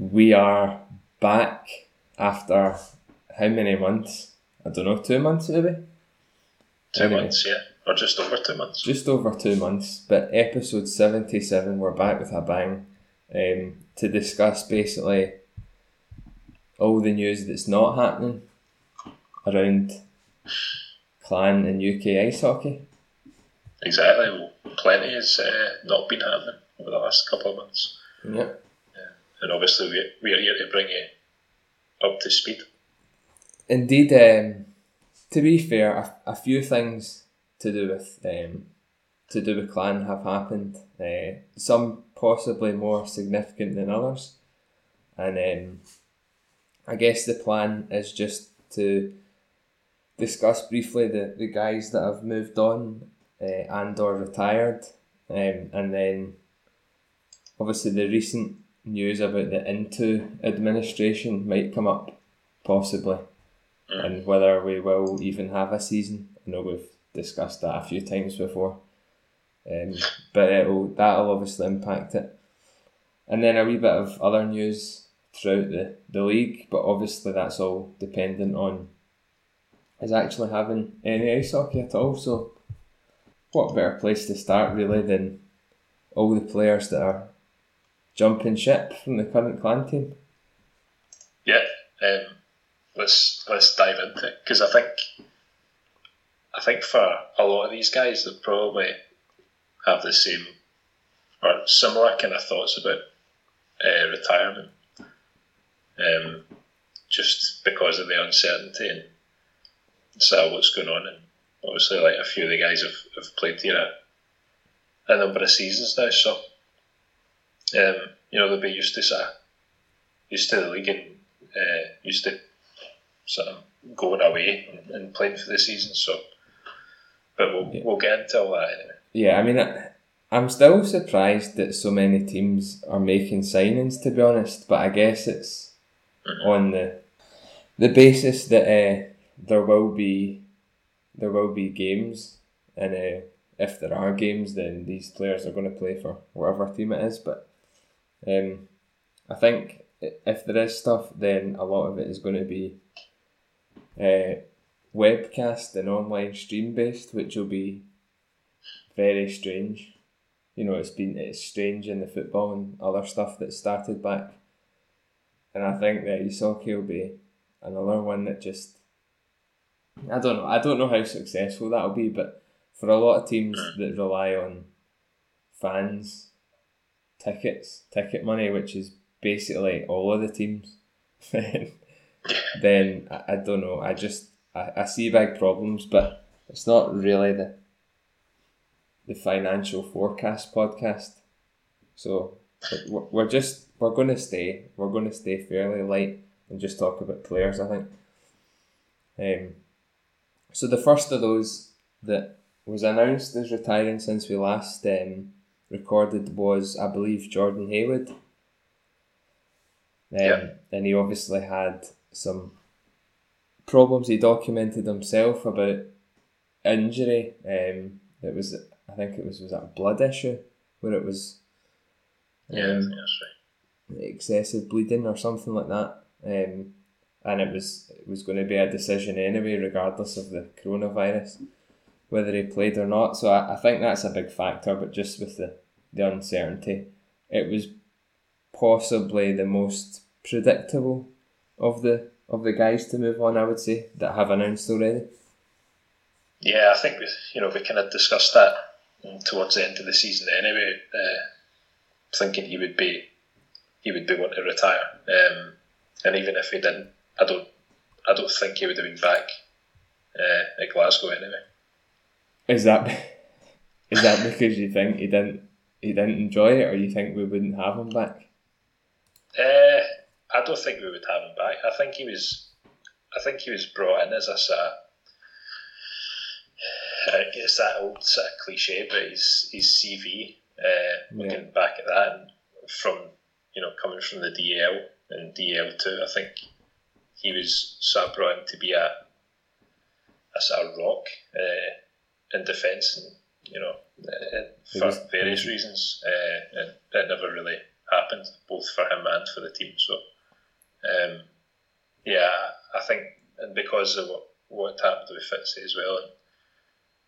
we are back after how many months? I don't know, two months maybe? Two anyway, months, yeah. Or just over two months. Just over two months. But episode 77, we're back with a bang um, to discuss basically all the news that's not happening around Clan and UK ice hockey. Exactly. Well, plenty has uh, not been happening over the last couple of months. Yep and obviously we, we are here to bring you up to speed. Indeed, um, to be fair, a, a, few things to do with um, to do with clan have happened. Uh, some possibly more significant than others, and um, I guess the plan is just to discuss briefly the, the guys that have moved on uh, and or retired, um, and then obviously the recent news about the Intu administration might come up, possibly, mm. and whether we will even have a season. I know we've discussed that a few times before, um, but it'll that'll obviously impact it. And then a wee bit of other news throughout the, the league, but obviously that's all dependent on is actually having any ice hockey at all. So, what better place to start really than all the players that are jumping ship from the current clan team? Yeah, um, let's let's dive into it because I think I think for a lot of these guys they probably have the same or similar kind of thoughts about uh, retirement, um, just because of the uncertainty and so what's going on. And obviously, like a few of the guys have, have played here a, a number of seasons now, so um, you know, they'll be used to sort of, used to the league and uh, used to sort of going away and, and, playing for the season. So, but we'll yeah. we'll get into all that anyway. Yeah, I mean, I, I'm still surprised that so many teams are making signings. To be honest, but I guess it's mm-hmm. on the the basis that uh, there will be there will be games and. Uh, if there are games, then these players are going to play for whatever team it is. But um, I think if there is stuff, then a lot of it is going to be uh, webcast and online stream based, which will be very strange. You know, it's been it's strange in the football and other stuff that started back, and I think that ice hockey will be another one that just I don't know. I don't know how successful that'll be, but for a lot of teams that rely on fans tickets, ticket money, which is basically all of the teams, then I, I don't know. I just I, I see big problems, but it's not really the the financial forecast podcast. So we're, we're just we're going to stay we're going to stay fairly light and just talk about players. I think. Um, so the first of those that was announced as retiring since we last um, recorded was, I believe, Jordan Hayward. Um, yeah. And he obviously had some problems he documented himself about injury. Um, it was, I think it was, was that blood issue where it was. Um, yeah, that's right. Excessive bleeding or something like that. Um, and it was it was going to be a decision anyway, regardless of the coronavirus whether he played or not. So I, I think that's a big factor, but just with the, the uncertainty, it was possibly the most predictable of the of the guys to move on. I would say that have announced already. Yeah, I think we, you know we kind of discussed that towards the end of the season anyway. Uh, thinking he would be he would be wanting to retire, um, and even if he didn't, I don't I don't think he would have been back uh, at Glasgow anyway. Is that is that because you think he didn't he didn't enjoy it, or you think we wouldn't have him back? Uh, I don't think we would have him back. I think he was, I think he was brought in as a sort of, it's that old sort of cliche, but his his CV, uh, looking yeah. back at that, and from you know coming from the DL and DL two, I think he was sort of brought in to be a a sort of rock. Uh, in defence, and you know, uh, for was, various reasons, uh, it, it never really happened, both for him and for the team. So, um, yeah, I think, and because of what, what happened with Fitzy as well, and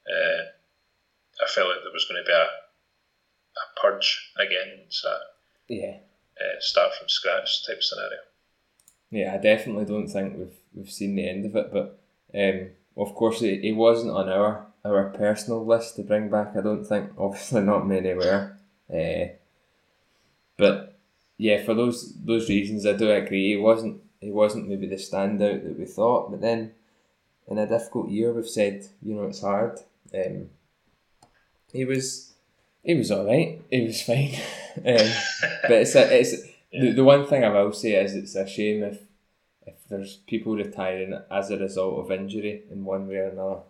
uh, I felt like there was going to be a, a purge again. So, yeah, uh, start from scratch type scenario. Yeah, I definitely don't think we've we've seen the end of it, but um, of course he, he wasn't on our our personal list to bring back. I don't think, obviously, not many were. Uh, but yeah, for those those reasons, I do agree. He wasn't he wasn't maybe the standout that we thought. But then, in a difficult year, we've said you know it's hard. Um, he was he was all right. He was fine. um, but it's a, it's yeah. the, the one thing I will say is it's a shame if if there's people retiring as a result of injury in one way or another.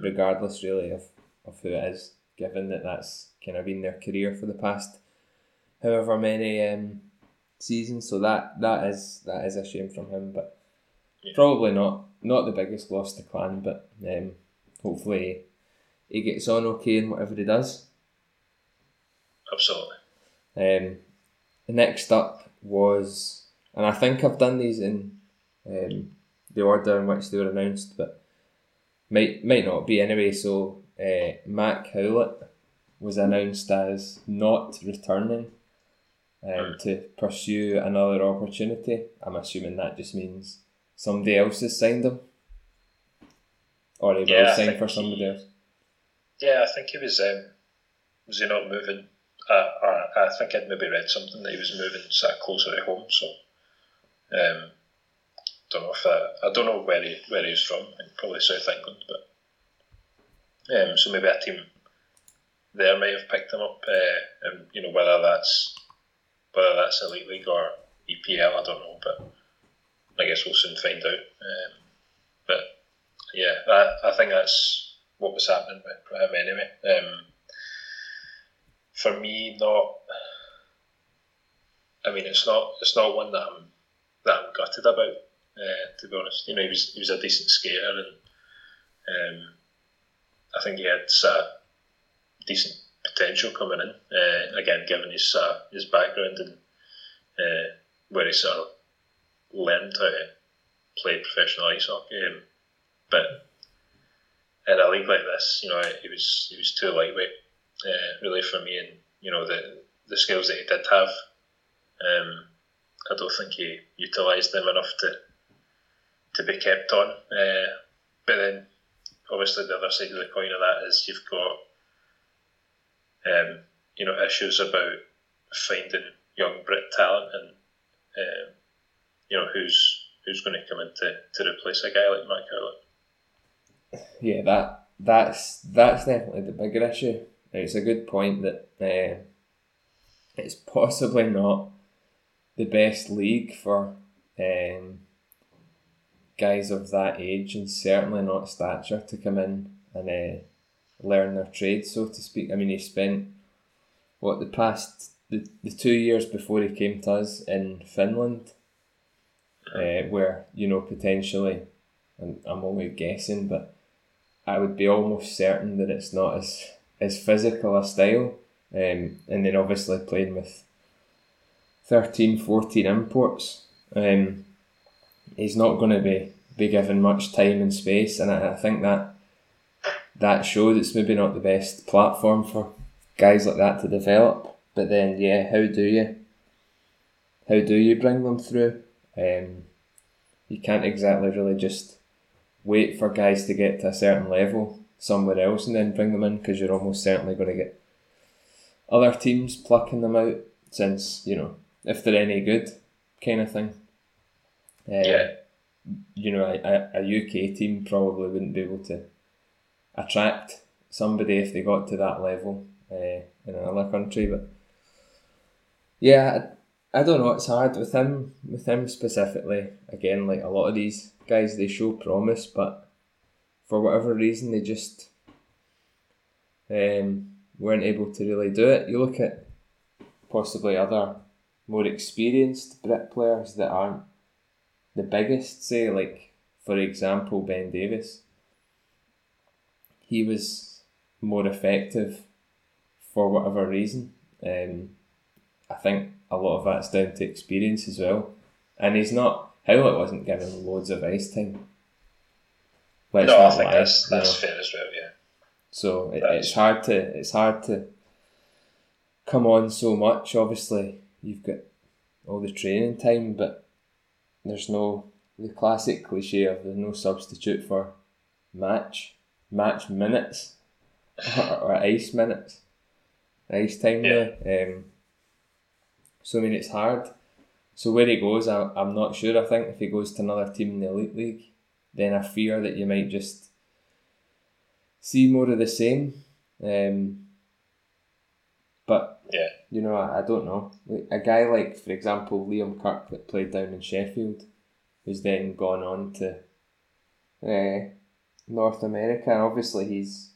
Regardless really of, of who it is, given that that's kind of been their career for the past however many um, seasons. So that that is that is a shame from him, but yeah. probably not not the biggest loss to Clan, but um, hopefully he gets on okay in whatever he does. Absolutely. Um, next up was, and I think I've done these in um, the order in which they were announced, but might might not be anyway. So uh, Mac Howlett was announced as not returning um, to pursue another opportunity. I'm assuming that just means somebody else has signed him, or he yeah, will sign for somebody he, else. Yeah, I think he was. Um, was he not moving? Uh, or I think I'd maybe read something that he was moving sort of closer to home. So, um, don't know if I, I don't know where he where he's from. Probably South England, but um, so maybe a team there may have picked him up. Uh, and you know whether that's whether that's Elite League or EPL, I don't know, but I guess we'll soon find out. Um, but yeah, that, I think that's what was happening with him anyway. Um, for me, not. I mean, it's not it's not one that I'm that I'm gutted about. Uh, to be honest, you know, he was he was a decent skater, and um, I think he had of decent potential coming in. Uh, again, given his uh, his background and uh, where he sort of learned how to play professional ice hockey. Um, but in a league like this, you know, he was he was too lightweight, uh, really for me. And you know the the skills that he did have, um, I don't think he utilised them enough to to be kept on. Uh, but then, obviously, the other side of the coin of that is you've got um, you know, issues about finding young Brit talent and um, you know who's who's going to come in to, to replace a guy like Matt Howlett. Yeah, that that's that's definitely the bigger issue. It's a good point that uh, it's possibly not the best league for um, guys of that age and certainly not stature to come in and uh, learn their trade, so to speak. I mean, he spent what the past the, the two years before he came to us in Finland, uh, where you know potentially, and I'm only guessing, but I would be almost certain that it's not as as physical a style, um, and then obviously playing with 13, 14 imports, um, he's not going to be be given much time and space, and I, I think that that showed it's maybe not the best platform for guys like that to develop. But then, yeah, how do you? How do you bring them through? Um, you can't exactly really just wait for guys to get to a certain level somewhere else and then bring them in because you're almost certainly going to get other teams plucking them out since you know if they're any good, kind of thing. Uh, yeah. You know, a, a UK team probably wouldn't be able to attract somebody if they got to that level uh, in another country. But yeah, I, I don't know. It's hard with him. With him specifically, again, like a lot of these guys, they show promise, but for whatever reason, they just um, weren't able to really do it. You look at possibly other more experienced Brit players that aren't the biggest, say like for example Ben Davis, he was more effective for whatever reason. Um, I think a lot of that's down to experience as well. And he's not Howlett wasn't given loads of ice time. No, I think lie, that's that's know. fair as well. Yeah. So it, it's hard to it's hard to come on so much. Obviously, you've got all the training time, but there's no the classic cliche of there's no substitute for match match minutes or, or ice minutes, ice time yeah. Um, so I mean it's hard. So where he goes, I, I'm not sure. I think if he goes to another team in the elite league, then I fear that you might just see more of the same. Um, but yeah, you know, I, I don't know. A guy like, for example, Liam Kirk that played down in Sheffield, who's then gone on to uh, North America, and obviously he's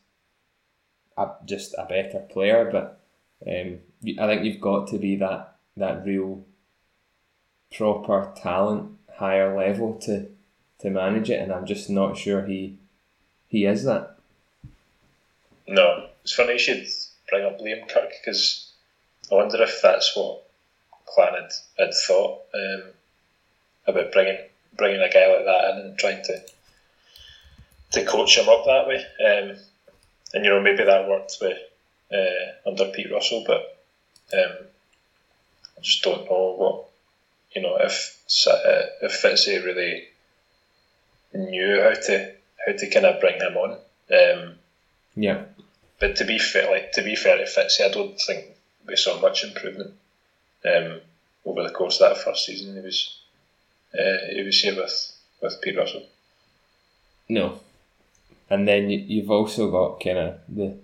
a, just a better player. But um, I think you've got to be that that real proper talent, higher level to to manage it, and I'm just not sure he he is that. No, it's funny you should bring up Liam Kirk because I wonder if that's what Clan had, had thought um, about bringing bringing a guy like that in and trying to to coach him up that way. Um, and you know maybe that worked with uh, under Pete Russell, but um, I just don't know what you know if uh, if Fitzy really knew how to how to kind of bring him on. Um, yeah. But to be fair, like to be fair to Fitzy, I don't think we saw much improvement um, over the course of that first season. He was uh, he was here with with Pete Russell. No, and then you've also got kind of the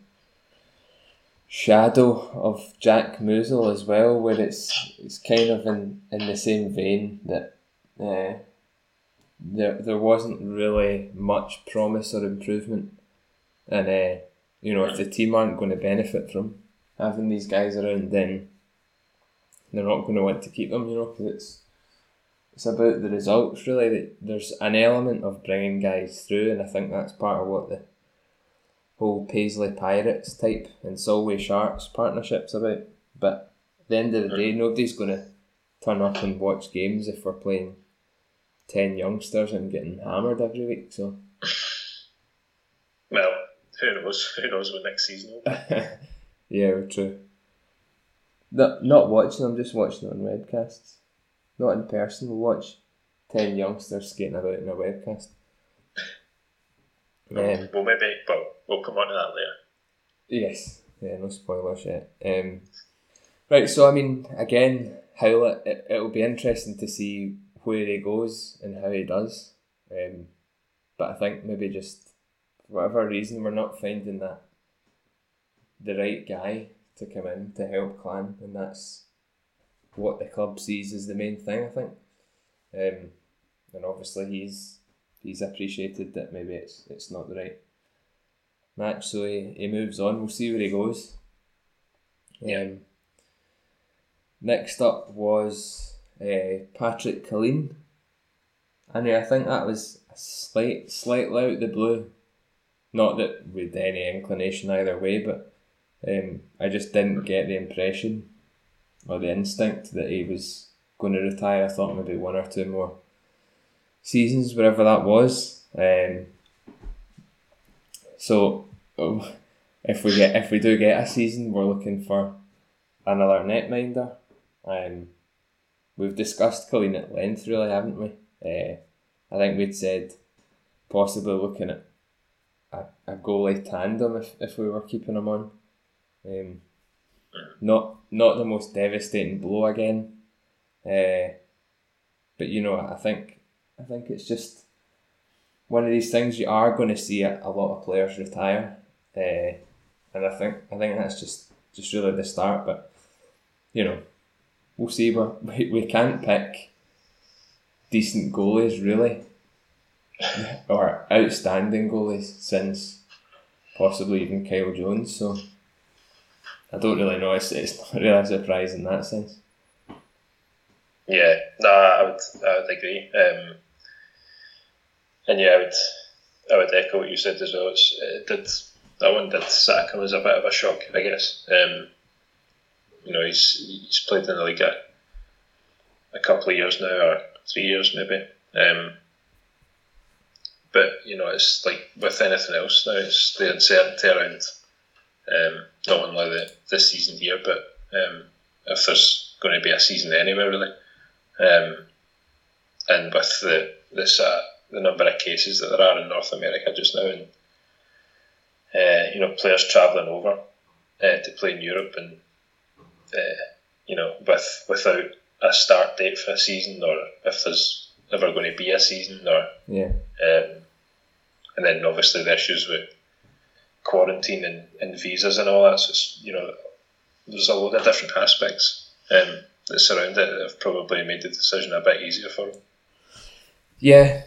shadow of Jack Musil as well, where it's it's kind of in, in the same vein that uh, there there wasn't really much promise or improvement, and uh, you know if the team aren't going to benefit from having these guys around, then they're not going to want to keep them. You know, because it's it's about the results really. That there's an element of bringing guys through, and I think that's part of what the whole Paisley Pirates type and Solway Sharks partnerships about. But at the end of the day, nobody's going to turn up and watch games if we're playing 10 youngsters and getting hammered every week. So, well, who knows? Who knows what next season will be? yeah, true. Not, not watching them, just watching on webcasts. Not in person. We'll watch 10 youngsters skating about in a webcast. Um, well, maybe, but we'll come on to that later. Yes, yeah, no spoilers yet. Um, right, so I mean, again, Howlett, it, it'll be interesting to see where he goes and how he does. Um, but I think maybe just for whatever reason we're not finding that the right guy to come in to help Clan, and that's what the club sees as the main thing. I think, um, and obviously he's he's appreciated that maybe it's it's not the right match, so he, he moves on. We'll see where he goes. Yeah. Um, next up was uh, Patrick Killeen. And I think that was a slight, slightly out the blue. Not that with any inclination either way, but um, I just didn't get the impression or the instinct that he was going to retire. I thought maybe one or two more seasons, wherever that was. Um, so oh, if we get if we do get a season, we're looking for another netminder. Um, we've discussed Killeen at length, really, haven't we? Uh, I think we'd said possibly looking at a, a goalie tandem if, if we were keeping him on. Um, not not the most devastating blow again, uh, but you know I think I think it's just one of these things you are going to see a, a lot of players retire, uh, and I think I think that's just just really the start. But you know, we'll see. we we we can't pick decent goalies really, or outstanding goalies since possibly even Kyle Jones. So I don't really know. It's it's not really a surprise in that sense. Yeah, no, I would I would agree. Um, and yeah, I would I would echo what you said as well. It's, it did that one did Saka was a bit of a shock, I guess. Um, you know, he's he's played in the league a, a couple of years now, or three years maybe. Um, but you know, it's like with anything else now, it's the uncertainty around um, not only the this season here, but um, if there's going to be a season anywhere really. Um, and with the this uh, the number of cases that there are in North America just now, and uh, you know players travelling over uh, to play in Europe, and uh, you know with without a start date for a season, or if there's ever going to be a season, or yeah, um, and then obviously the issues with quarantine and, and visas and all that. So you know, there's a lot of different aspects um, that surround it that have probably made the decision a bit easier for them. Yeah,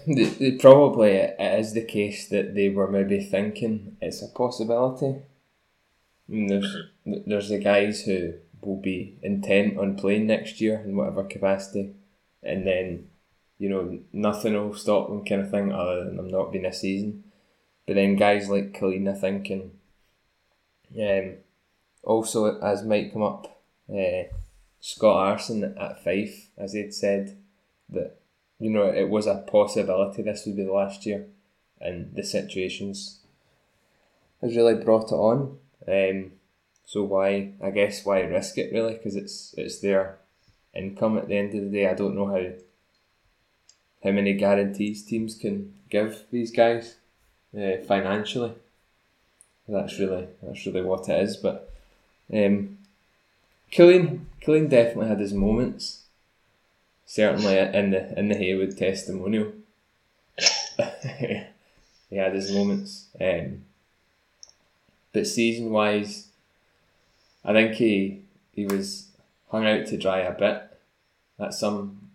probably it is the case that they were maybe thinking it's a possibility. I mean, there's mm-hmm. there's the guys who will be intent on playing next year in whatever capacity, and then you know nothing will stop them, kind of thing, other than them not being a season. But then guys like Kalina thinking, um, also as might come up, uh, Scott Aarssen at Fife, as he'd said, that you know, it was a possibility this would be the last year, and the situations has really brought it on. Um, so why, I guess, why risk it really? Because it's it's their income at the end of the day. I don't know how how many guarantees teams can give these guys uh, financially. That's really that's really what it is. But um, Killeen Killeen definitely had his moments certainly in the in the Haywood testimonial. he had his moments. Um, but season wise, I think he he was hung out to dry a bit at some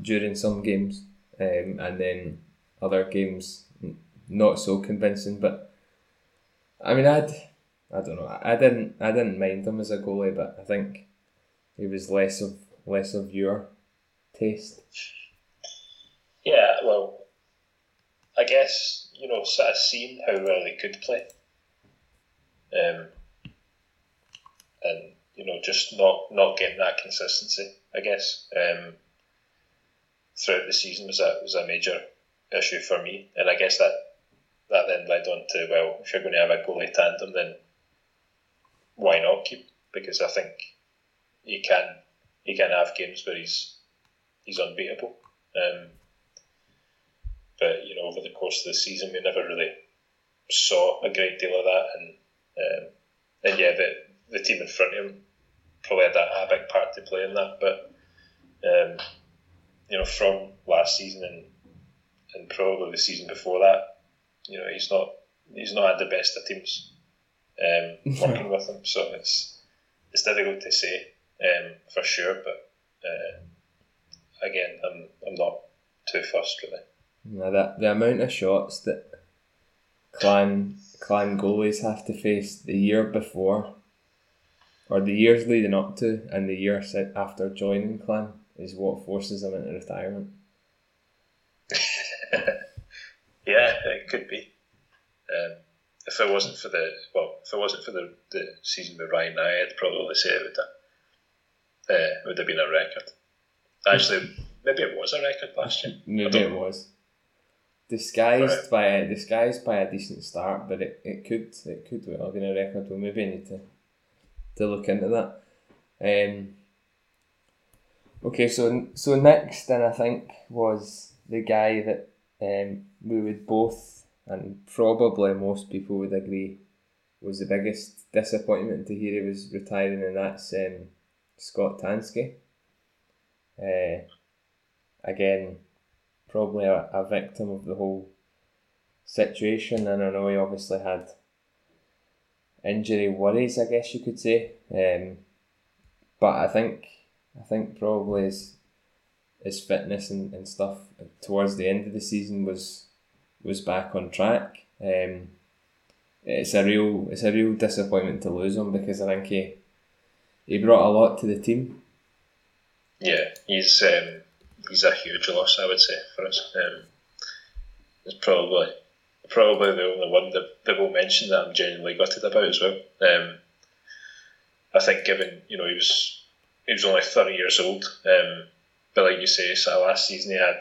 during some games, um, and then other games not so convincing. But I mean, I'd I don't know. I didn't I didn't mind him as a goalie, but I think he was less of less of your taste? Yeah, well, I guess you know, sort of seeing how well he could play, um, and you know, just not not getting that consistency. I guess um, throughout the season was a was a major issue for me, and I guess that that then led on to well, if you're going to have a goalie tandem, then why not keep? Because I think he can he can have games where he's he's unbeatable. Um, but you know, over the course of the season, we never really saw a great deal of that, and um, and yeah, the the team in front of him probably had a, a big part to play in that. But um, you know, from last season and and probably the season before that, you know, he's not he's not had the best of teams um, working with him. So it's it's difficult to say um, for sure, but. Uh, again, I'm, I'm not too fussed really. Yeah, that the amount of shots that clan clan goalies have to face the year before, or the years leading up to, and the year after joining clan is what forces them into retirement. yeah, it could be. Um, if it wasn't for the well, if it wasn't for the, the season with Ryan Nye, I'd probably say it would have, uh, would have been a record. Actually, maybe it was a record last year. Maybe it was disguised right. by a, disguised by a decent start, but it, it could it could well have been a record. Well, maybe I need to to look into that. Um, okay, so so next, then I think was the guy that um, we would both and probably most people would agree was the biggest disappointment to hear he was retiring, and that's um, Scott Tanski. Uh, again, probably a, a victim of the whole situation, and I know he obviously had injury worries, I guess you could say. Um, but I think I think probably his his fitness and, and stuff towards the end of the season was was back on track. Um, it's a real it's a real disappointment to lose him because I think he he brought a lot to the team. Yeah, he's um, he's a huge loss, I would say, for us. Um, it's probably probably the only one that, we'll mention that I'm genuinely gutted about as well. Um, I think given you know he was he was only thirty years old, um, but like you say, so last season he had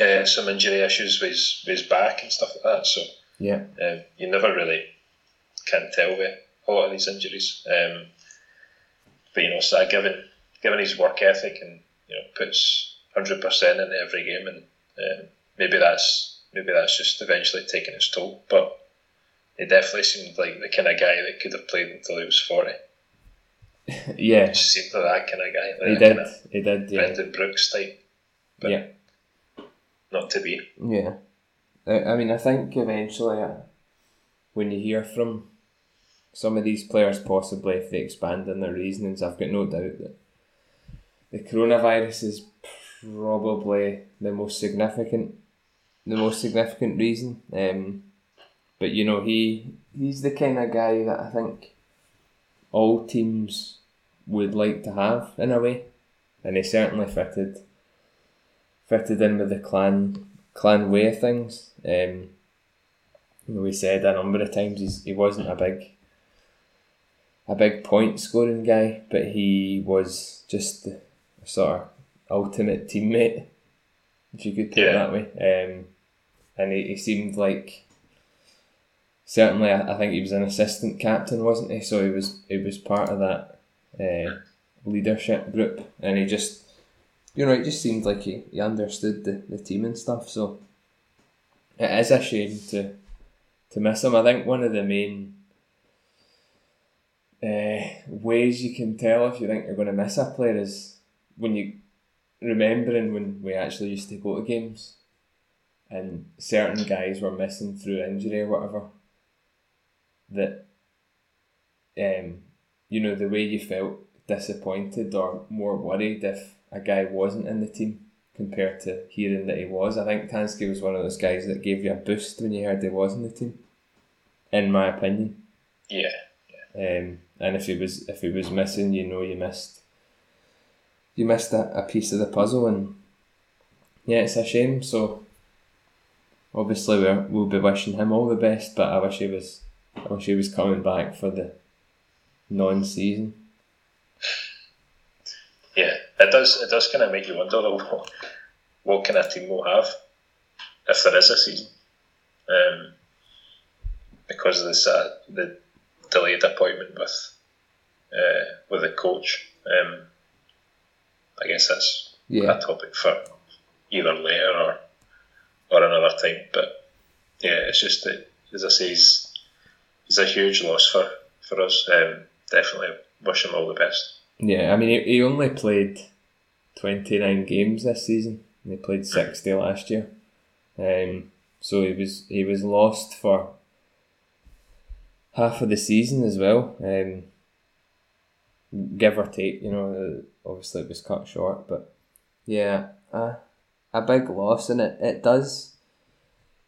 uh, some injury issues with his, with his back and stuff like that. So yeah, um, you never really can tell with a lot of these injuries. Um, but you know, so given given his work ethic and you know puts hundred percent in every game, and um, maybe that's maybe that's just eventually taking its toll. But he definitely seemed like the kind of guy that could have played until he was forty. yeah, he seemed like that kind of guy. Like he did. Kind of he did. Yeah. Brendan Brooks type. But yeah. Not to be. Yeah. I mean, I think eventually, uh, when you hear from some of these players, possibly if they expand on their reasonings, I've got no doubt that the coronavirus is probably the most significant, the most significant reason. Um, but you know, he he's the kind of guy that I think all teams would like to have in a way, and he certainly fitted fitted in with the clan clan way of things. Um, we said a number of times he's, he wasn't a big a big point scoring guy, but he was just the sort of ultimate teammate, if you could put yeah. it that way. Um, and he, he seemed like certainly I, I think he was an assistant captain, wasn't he? So he was he was part of that uh, leadership group, and he just you know it just seemed like he, he understood the, the team and stuff. So it is a shame to to miss him. I think one of the main uh, ways you can tell if you think you're going to miss a player is when you remembering when we actually used to go to games and certain guys were missing through injury or whatever that um you know the way you felt disappointed or more worried if a guy wasn't in the team compared to hearing that he was. I think Tanski was one of those guys that gave you a boost when you heard he was in the team. In my opinion. Yeah. yeah. Um, and if he was if he was missing, you know you missed you missed a, a piece of the puzzle and yeah, it's a shame. So obviously we we'll be wishing him all the best, but I wish he was I wish he was coming back for the non season. It does it does kind of make you wonder what, what kind of team we'll have if there is a season. Um, because of this uh, the delayed appointment with uh, with the coach. Um, I guess that's yeah. a topic for either later or or another time. But yeah, it's just that as I say, he's, he's a huge loss for for us. Um, definitely wish him all the best. Yeah, I mean, he, he only played twenty nine games this season. He played sixty last year, um, so he was he was lost for half of the season as well. Um, give or take, you know, obviously it was cut short, but yeah, a a big loss, and it, it does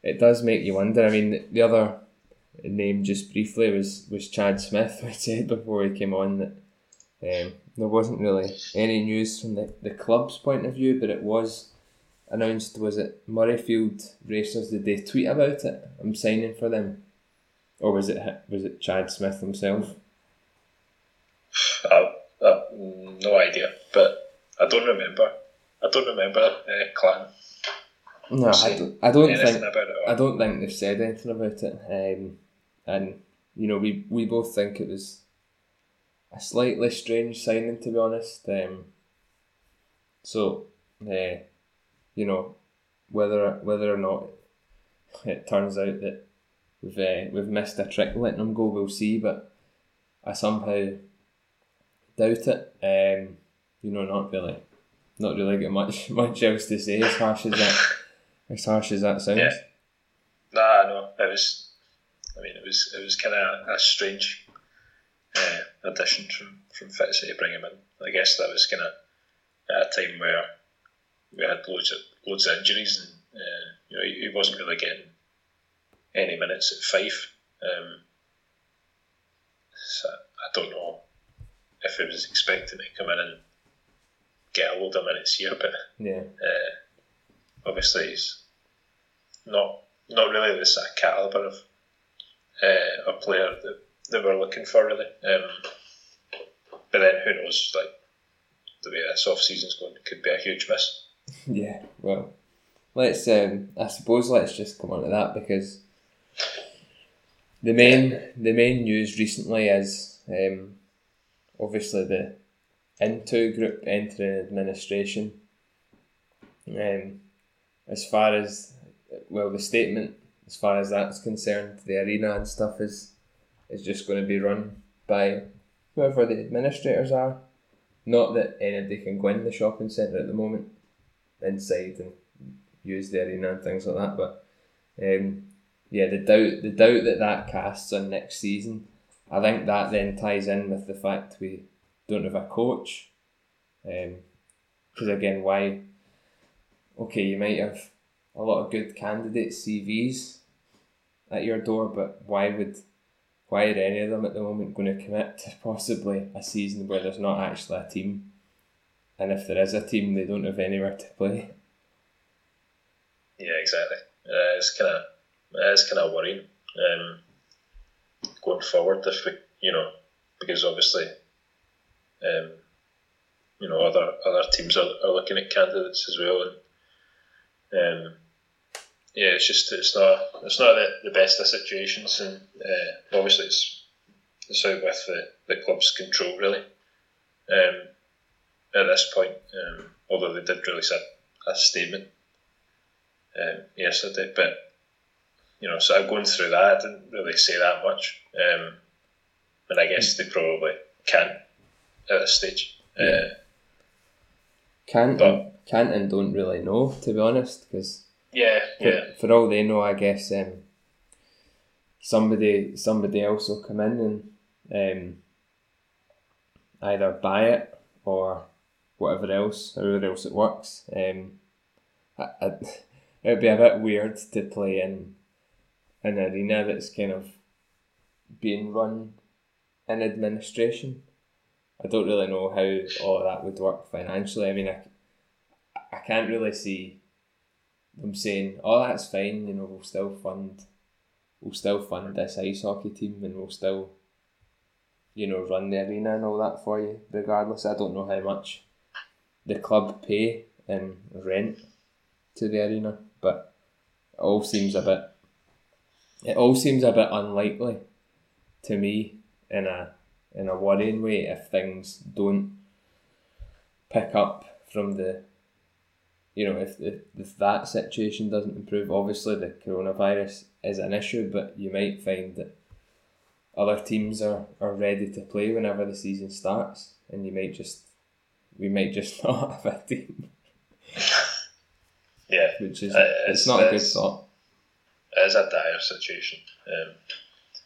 it does make you wonder. I mean, the other name just briefly was was Chad Smith. We said before he came on that um, there wasn't really any news from the, the club's point of view, but it was announced. Was it Murrayfield Racers? Did they tweet about it? I'm signing for them, or was it was it Chad Smith himself? Uh, uh, no idea, but I don't remember. I don't remember uh, Clan. No, I don't, I don't think I don't think they've said anything about it. Um, and you know, we we both think it was a slightly strange signing, to be honest. Um, so, uh, you know, whether whether or not it turns out that we've uh, we've missed a trick letting them go, we'll see. But I somehow doubt it. Um, you know, not really, not really got much much else to say. As harsh as that, as harsh as that sounds. Yeah. Nah, no, it was. I mean, it was it was kind of a strange uh, addition from from Fitzy to bring him in. I guess that was kind of at a time where we had loads of loads of injuries, and uh, you know he, he, wasn't really getting any minutes at Fife. Um, so I don't know if he was expecting to come in and get a load of minutes here, but yeah, uh, obviously he's not not really the sort of caliber of uh, a player that they were looking for really. Um, but then who knows? Like the way this off season's going, could be a huge miss. Yeah, well, let's. Um, I suppose let's just come on to that because the main the main news recently is um, obviously the Intu group entering administration. Um, as far as well, the statement as far as that's concerned, the arena and stuff is is just going to be run by whoever the administrators are. Not that anybody can go in the shopping centre at the moment, inside and use the arena and things like that. But um, yeah, the doubt the doubt that that casts on next season, I think that then ties in with the fact we don't have a coach. Because um, again, why? Okay, you might have a lot of good candidate CVs at your door, but why would why are any of them at the moment going to commit to possibly a season where there's not actually a team? And if there is a team, they don't have anywhere to play. Yeah, exactly. Uh, it's kind of it's kind of worrying um, going forward if we, you know, because obviously, um, you know, other other teams are, are looking at candidates as well, and um, yeah, it's just it's not it's not the, the best of situations, and uh, obviously it's it's out with the, the club's control really. Um, at this point, um, although they did release a, a statement um, yesterday, but you know, sort of going through that, I didn't really say that much, um, and I guess they probably can at this stage. Yeah. Uh, can't but, can't and don't really know to be honest, because yeah, for, yeah. For all they know, I guess um, somebody somebody else will come in and um, either buy it or whatever else, however else it works. Um, I, I, it would be a bit weird to play in an arena that's kind of being run in administration. I don't really know how all that would work financially. I mean, I, I can't really see them saying, "Oh, that's fine. You know, we'll still fund, we'll still fund this ice hockey team, and we'll still, you know, run the arena and all that for you, regardless." I don't know how much the club pay in rent to the arena, but it all seems a bit. It all seems a bit unlikely to me in a in a worrying way if things don't pick up from the you know, if, if, if that situation doesn't improve, obviously the coronavirus is an issue, but you might find that other teams are, are ready to play whenever the season starts, and you might just, we might just not have a team. yeah. Which is, uh, it's, it's, not a good thought. It is a dire situation. Um,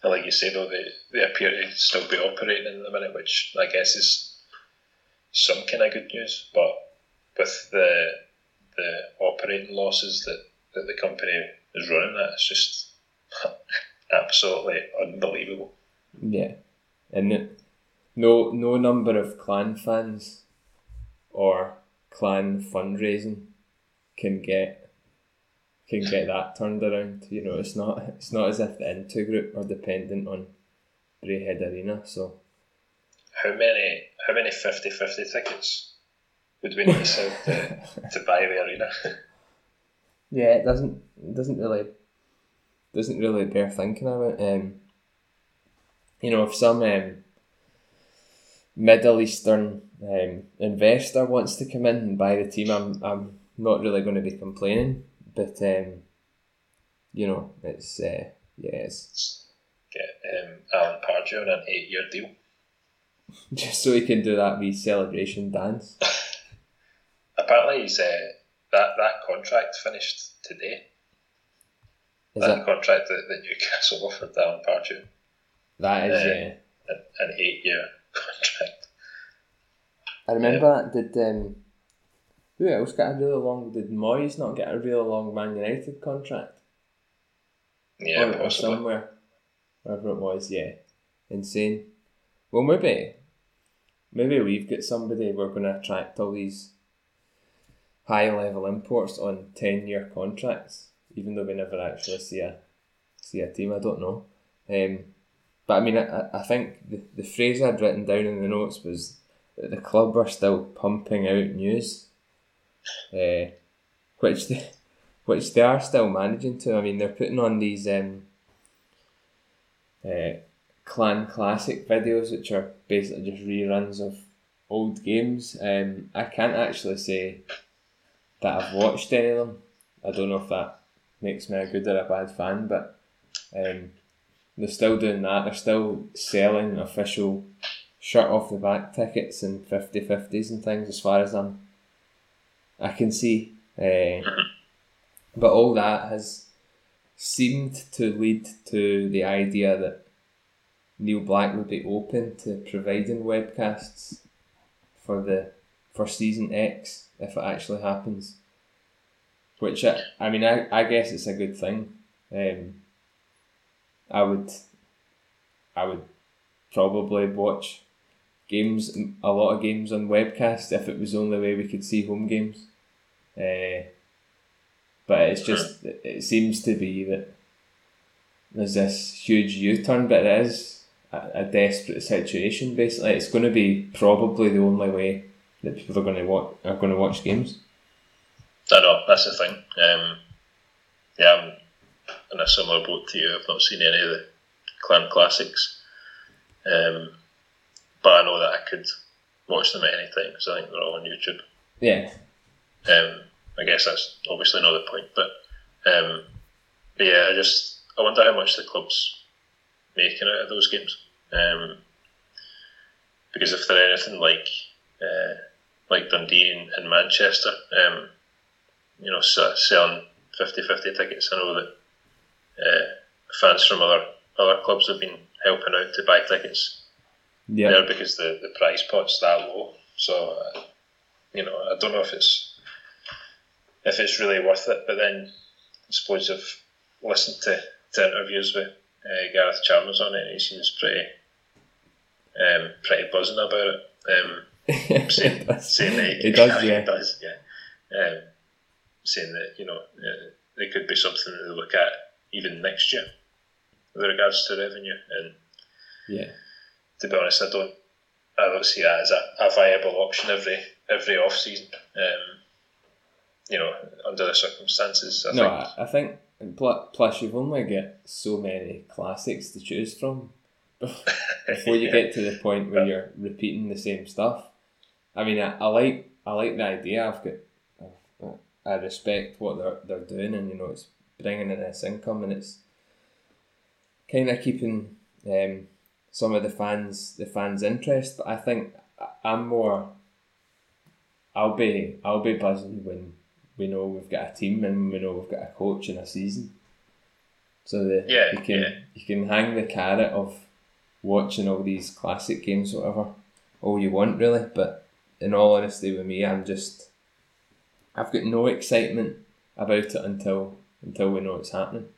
and like you say, though, they, they appear to still be operating in the minute, which I guess is some kind of good news, but with the the operating losses that, that the company is running at. It's just absolutely unbelievable. Yeah, and no no number of clan fans or clan fundraising can get can get that turned around. You know, it's not it's not as if the Intu group are dependent on Braehead Arena. So how many how many 50-50 tickets would we need to sell to, to buy the arena. yeah, it doesn't it doesn't really doesn't really bear thinking about. Um, you know, if some um, Middle Eastern um, investor wants to come in and buy the team, I'm I'm not really going to be complaining. But um, you know, it's uh, yeah, it's get um, Alan Pardew on an eight year deal. Just so he can do that wee celebration dance. apparently he's uh, that that contract finished today. Is that, that contract that, that Newcastle offered Alan Pardew. That is uh, yeah. An, an eight year contract. I remember yeah. did um, who else got a really long did Moyes not get a really long Man United contract? Yeah, or, or somewhere. Wherever it was, yeah. Insane. Well maybe maybe we've got somebody we're gonna attract all these high level imports on ten year contracts, even though we never actually see a see a team. I don't know. Um, but I mean, I, I think the, the phrase I'd written down in the notes was that the club are still pumping out news, uh, which they, which they are still managing to. I mean, they're putting on these um, uh, clan classic videos, which are basically just reruns of old games. Um, I can't actually say that I've watched any of them. I don't know if that makes me a good or a bad fan, but um, they're still doing that. They're still selling official shirt off the back tickets and 50 50s and things, as far as I'm, I can see. Uh, but all that has seemed to lead to the idea that Neil Black would be open to providing webcasts for the for season X if it actually happens. Which I, I mean I, I guess it's a good thing. Um, I would I would probably watch games a lot of games on webcast if it was the only way we could see home games. Uh, but it's just it seems to be that there's this huge U turn, but it is a, a desperate situation. Basically, it's going to be probably the only way that people are going to watch are going to watch games. I know that's the thing. Um, yeah, I'm in a similar boat to you. I've not seen any of the clan classics, um, but I know that I could watch them at any time because I think they're all on YouTube. Yeah. Um, I guess that's obviously not the point, but, um, but yeah, I just I wonder how much the club's making out of those games. Um, because if they're anything like uh, like Dundee and, and Manchester, um, you know, selling 50-50 tickets, I know that uh, fans from other other clubs have been helping out to buy tickets yeah. there because the, the price pot's that low. So, uh, you know, I don't know if it's if it's really worth it. But then I suppose I've listened to, to interviews with uh, Gareth Chalmers on it, and he seems pretty um, pretty buzzing about it. Um, saying, saying that he, does, yeah, he does, yeah. Um, saying that you know uh, there could be something to look at even next year with regards to revenue. And yeah, to be honest, I don't I don't see that as a, a viable option every every off season. Um, you know, under the circumstances. I no, think. I, I think plus you've only got so many classics to choose from before you yeah. get to the point where you're repeating the same stuff. I mean, I, I like I like the idea. I've got I respect what they're they're doing, and you know, it's bringing in this income, and it's kind of keeping um, some of the fans the fans' interest. But I think I'm more. I'll be I'll be buzzing when we know we've got a team and we know we've got a coach and a season. So that yeah, you can yeah. you can hang the carrot of watching all these classic games, whatever, all you want really. But in all honesty, with me, I'm just I've got no excitement about it until until we know it's happening.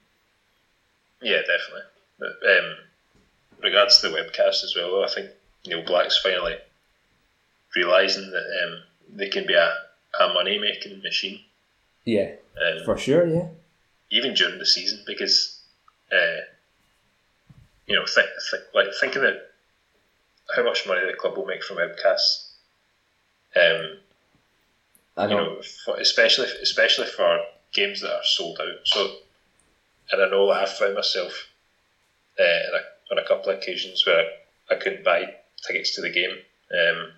Yeah, definitely. But, um, regards to the webcast as well, I think Neil Black's finally realising that um, they can be a, a money making machine. Yeah, um, for sure. Yeah, even during the season because, uh, you know, th- th- like thinking that how much money the club will make from webcasts. Um, I know. You know, for, especially especially for games that are sold out. So, and I know that I've found myself uh, a, on a couple of occasions where I couldn't buy tickets to the game um,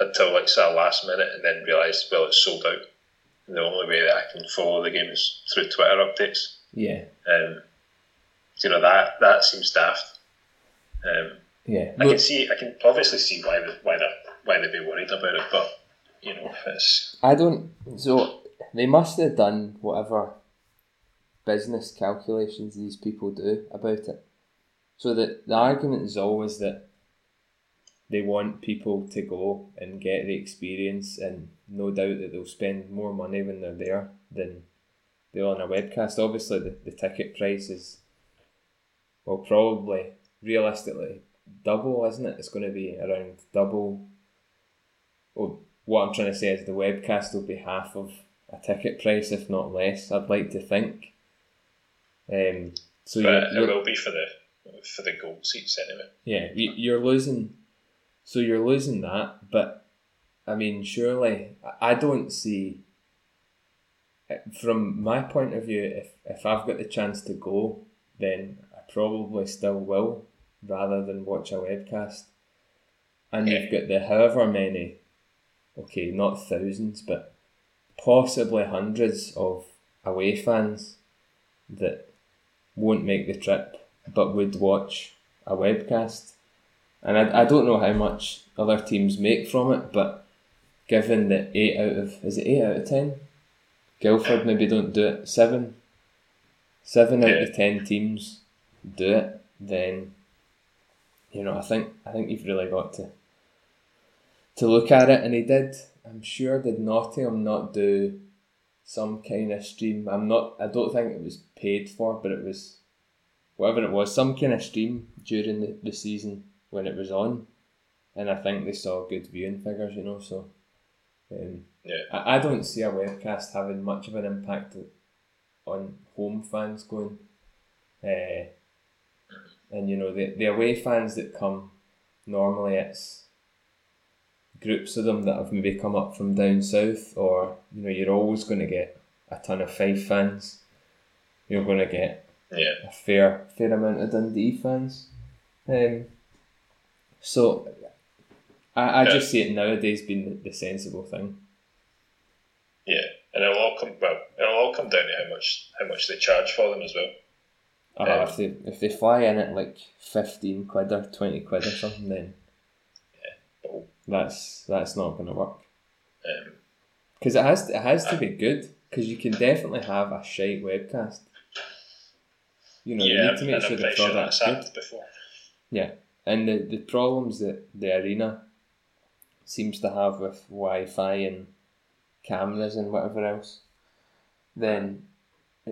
until like say last minute, and then realised well it's sold out the only way that I can follow the game is through Twitter updates. Yeah. Um, you know that that seems daft. Um, yeah. I can see. I can obviously see why why they why they'd be worried about it, but you know, if it's. I don't. So they must have done whatever business calculations these people do about it. So that the argument is always that they want people to go and get the experience and no doubt that they'll spend more money when they're there than they will on a webcast. Obviously the, the ticket price is well probably realistically double, isn't it? It's gonna be around double well what I'm trying to say is the webcast will be half of a ticket price, if not less, I'd like to think. Um, so but it will be for the for the gold seats anyway. Yeah, you're losing So you're losing that, but I mean, surely I don't see. From my point of view, if if I've got the chance to go, then I probably still will, rather than watch a webcast. And Yeah. you've got the however many, okay, not thousands, but possibly hundreds of away fans that won't make the trip but would watch a webcast. And I, I don't know how much other teams make from it, but given that eight out of is it eight out of ten? Guildford maybe don't do it. Seven seven out of ten teams do it, then you know, I think I think you've really got to to look at it and he did I'm sure did Nottingham not do some kind of stream. I'm not I don't think it was paid for, but it was whatever it was, some kind of stream during the, the season when it was on. And I think they saw good viewing figures, you know, so um, Yeah. I, I don't see a webcast having much of an impact on home fans going. Uh, and you know, the, the away fans that come, normally it's groups of them that have maybe come up from down south, or you know, you're always going to get a ton of Fife fans. You're going to get Yeah. a fair fair amount of Dundee fans. Um, so I, I Yeah. just see it nowadays being the, the sensible thing. Yeah. And it'll all come well, it'll all come down to how much how much they charge for them as well. Uh, Yeah. if they if they fly in at like fifteen quid or twenty quid or something, then But, that's that's not going to work. um, Because it has to, it has to be good. Because you can definitely have a shite webcast. You know, you need to make sure the pretty sure product's good. before. Yeah, and the, the problems that the arena seems to have with Wi-Fi and cameras and whatever else, then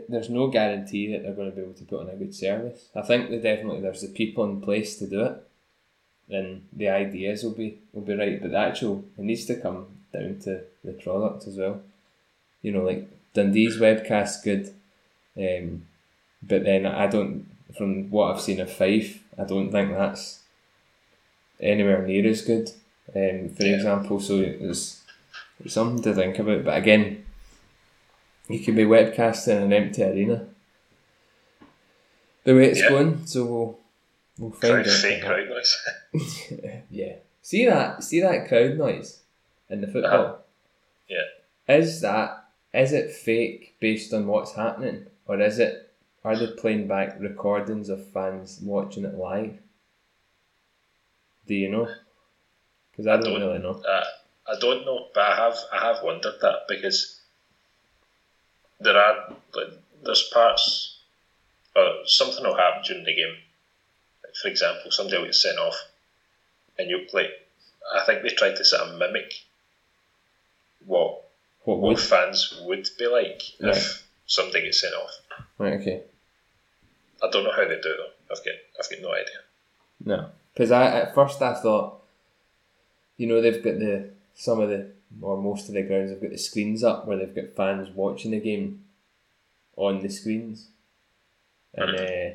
there's no guarantee that they're going to be able to put on a good service. I think that definitely there's the people in place to do it, and the ideas will be will be right, but the actual it needs to come down to the product as well. You know, like Dundee's webcast good, um, but then I don't from what I've seen of Fife, I don't think that's anywhere near as good. Um, for Yeah. example, so it's, it's something to think about. But again, you could be webcasting an empty arena. The way it's Yeah. going, so we'll we'll find fake crowd noise. yeah. See that see that crowd noise in the football? Uh-huh. Yeah. Is that is it fake based on what's happening? Or is it are they playing back recordings of fans watching it live? Do you know? Because I, I don't, really know. Uh, I don't know, but I have I have wondered that because there are like, there's parts or something will happen during the game. For example, somebody will get sent off, and you like I think they tried to sort of mimic what What what fans would be like Right. if somebody gets sent off. right, okay. I don't know how they do it though. I've got I've got no idea. No. Because I at first I thought you know, they've got the some of the or most of the grounds have got the screens up where they've got fans watching the game on the screens. And uh,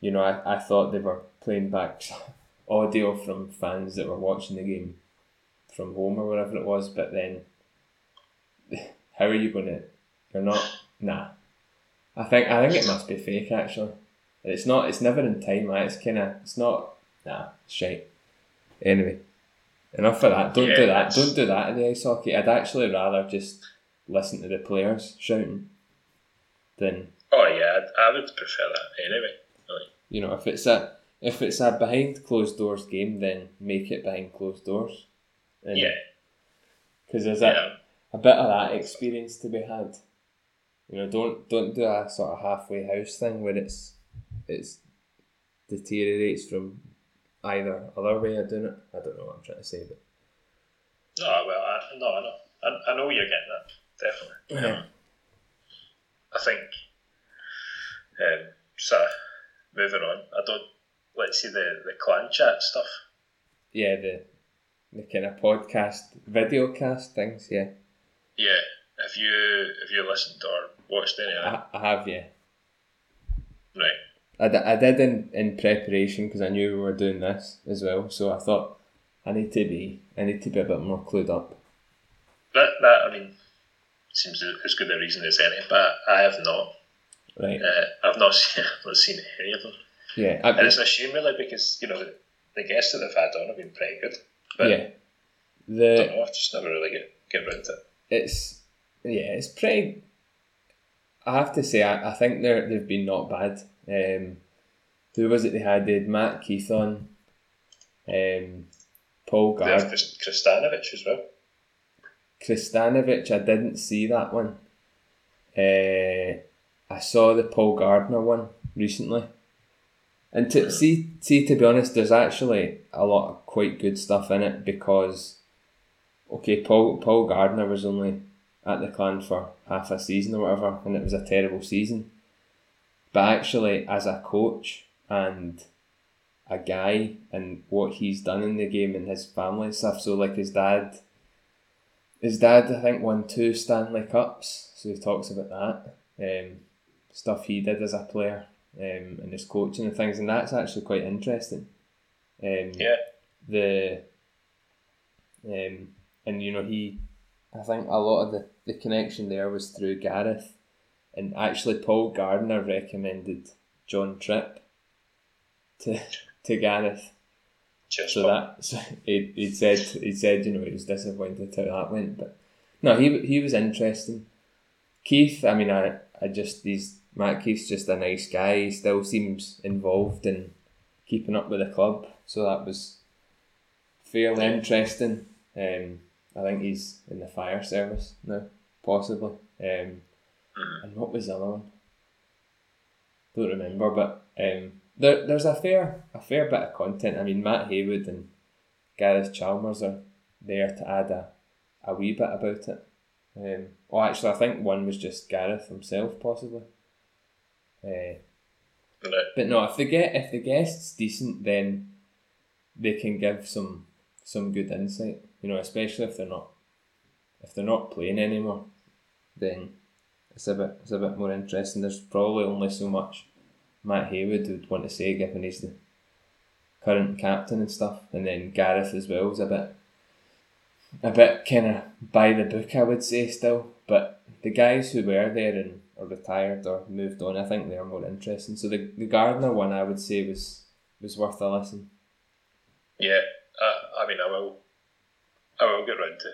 you know, I, I thought they were playing back audio from fans that were watching the game from home or whatever it was, but then how are you gonna you're not nah. I think I think it must be fake actually. It's not it's never in time, like, it's kinda it's not nah, shite. Anyway. Enough of that. Don't Yeah, do that. Don't do that in the ice hockey. I'd actually rather just listen to the players shouting than Oh yeah, I would prefer that anyway. You know, if it's a if it's a behind closed doors game, then make it behind closed doors. And, yeah, because there's a, yeah, a bit of that experience to be had. You know, don't don't do a sort of halfway house thing where it's it's deteriorates from either other way of doing it. I don't know what I'm trying to say, but no, well, I, no, I know, I, I know you're getting that definitely. Yeah. I think. Um, so moving on, I don't. Let's see the the clan chat stuff. yeah, the the kind of podcast video cast things, yeah. Yeah, have you have you listened or watched any of I, that? I have, yeah. Right. I, d- I did in, in preparation because I knew we were doing this as well. So I thought I need to be I need to be a bit more clued up. That that I mean seems as good a reason as any, but I have not. Right. Uh, I've not seen I've not seen any of them. Yeah. I, And it's a shame really because, you know, the, guests that they've had on have been pretty good. But yeah. I The don't know, I've just never really get, get around to it. it's yeah, it's pretty. I have to say, I, I think they're they've been not bad. Um, who was it they had? They had Matt Keith on, um, Paul Gard, Kristanovic as well. Kristanovic. I didn't see that one. Uh, I saw the Paul Gardner one recently, and to see see to be honest, there's actually a lot of quite good stuff in it because, okay, Paul Paul Gardner was only at the clan for half a season or whatever, and it was a terrible season. But actually, as a coach and a guy and what he's done in the game and his family and stuff, so like his dad, his dad I think won two Stanley Cups, so he talks about that, um, stuff he did as a player, um, and his coaching and things, and that's actually quite interesting. Um, Yeah. the um, and you know he I think a lot of the, the connection there was through Gareth and actually Paul Gardner recommended John Tripp to to Gareth Cheers, so that so he he said he said you know he was disappointed how that went but no he he was interesting Keith I mean I, I just these Matt Keith's just a nice guy. He still seems involved in keeping up with the club. So that was fairly interesting. Um, I think he's in the fire service now possibly. Um, Mhm. and what was the other one? Don't remember but um, there, there's a fair a fair bit of content. I mean Matt Haywood and Gareth Chalmers are there to add a, a wee bit about it um, well actually I think one was just Gareth himself possibly uh, Right. but no, if the get if the guest's decent, then they can give some some good insight. You know, especially if they're not if they're not playing anymore, then it's a bit it's a bit more interesting. There's probably only so much Matt Haywood would want to say, given he's the current captain and stuff, and then Gareth as well is a bit a bit kind of by the book, I would say still. But the guys who were there and are retired or moved on, I think they're more interesting. So the the Gardner one, I would say was was worth a listen. Yeah, uh, I mean, I will, I will get round to,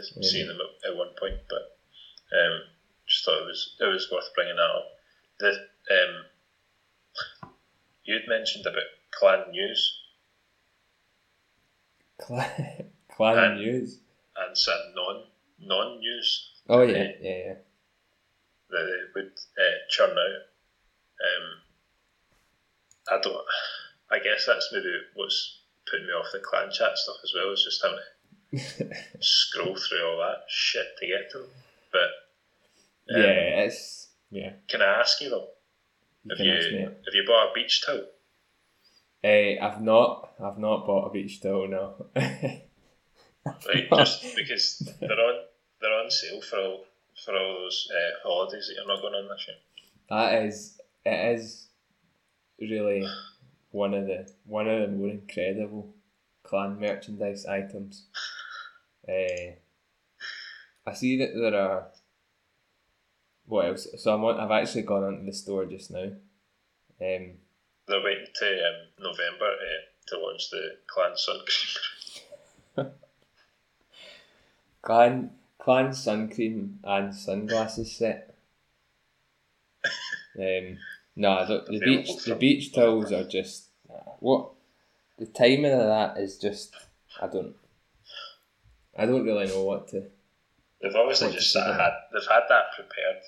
to Yeah. seeing them at, at one point, but um, just thought it was it was worth bringing that up. The um, you'd mentioned about clan news Clan, Uh, news. and some non non news Oh yeah, yeah, yeah. that they would uh, churn out. Um, I don't. I guess that's maybe what's putting me off the clan chat stuff as well. Is just having to scroll through all that shit to get to them. But um, yeah, it's yeah. can I ask you though? You Have you have you bought a beach towel? Uh, I've not, I've not bought a beach towel. No. Right, just because they're on they're on sale for all for all those uh, holidays that you're not going on this year. That is it is really one of the one of the more incredible clan merchandise items. Uh, I see that there are what else? So I'm on, I've actually gone onto the store just now. Um, They're waiting to um, November uh, to launch the clan sun cream. clan clan sun cream and sunglasses set. Um, no, the, the beach the beach towels are just what the timing of that is just I don't I don't really know what to They've obviously What just to sort of had they've had that prepared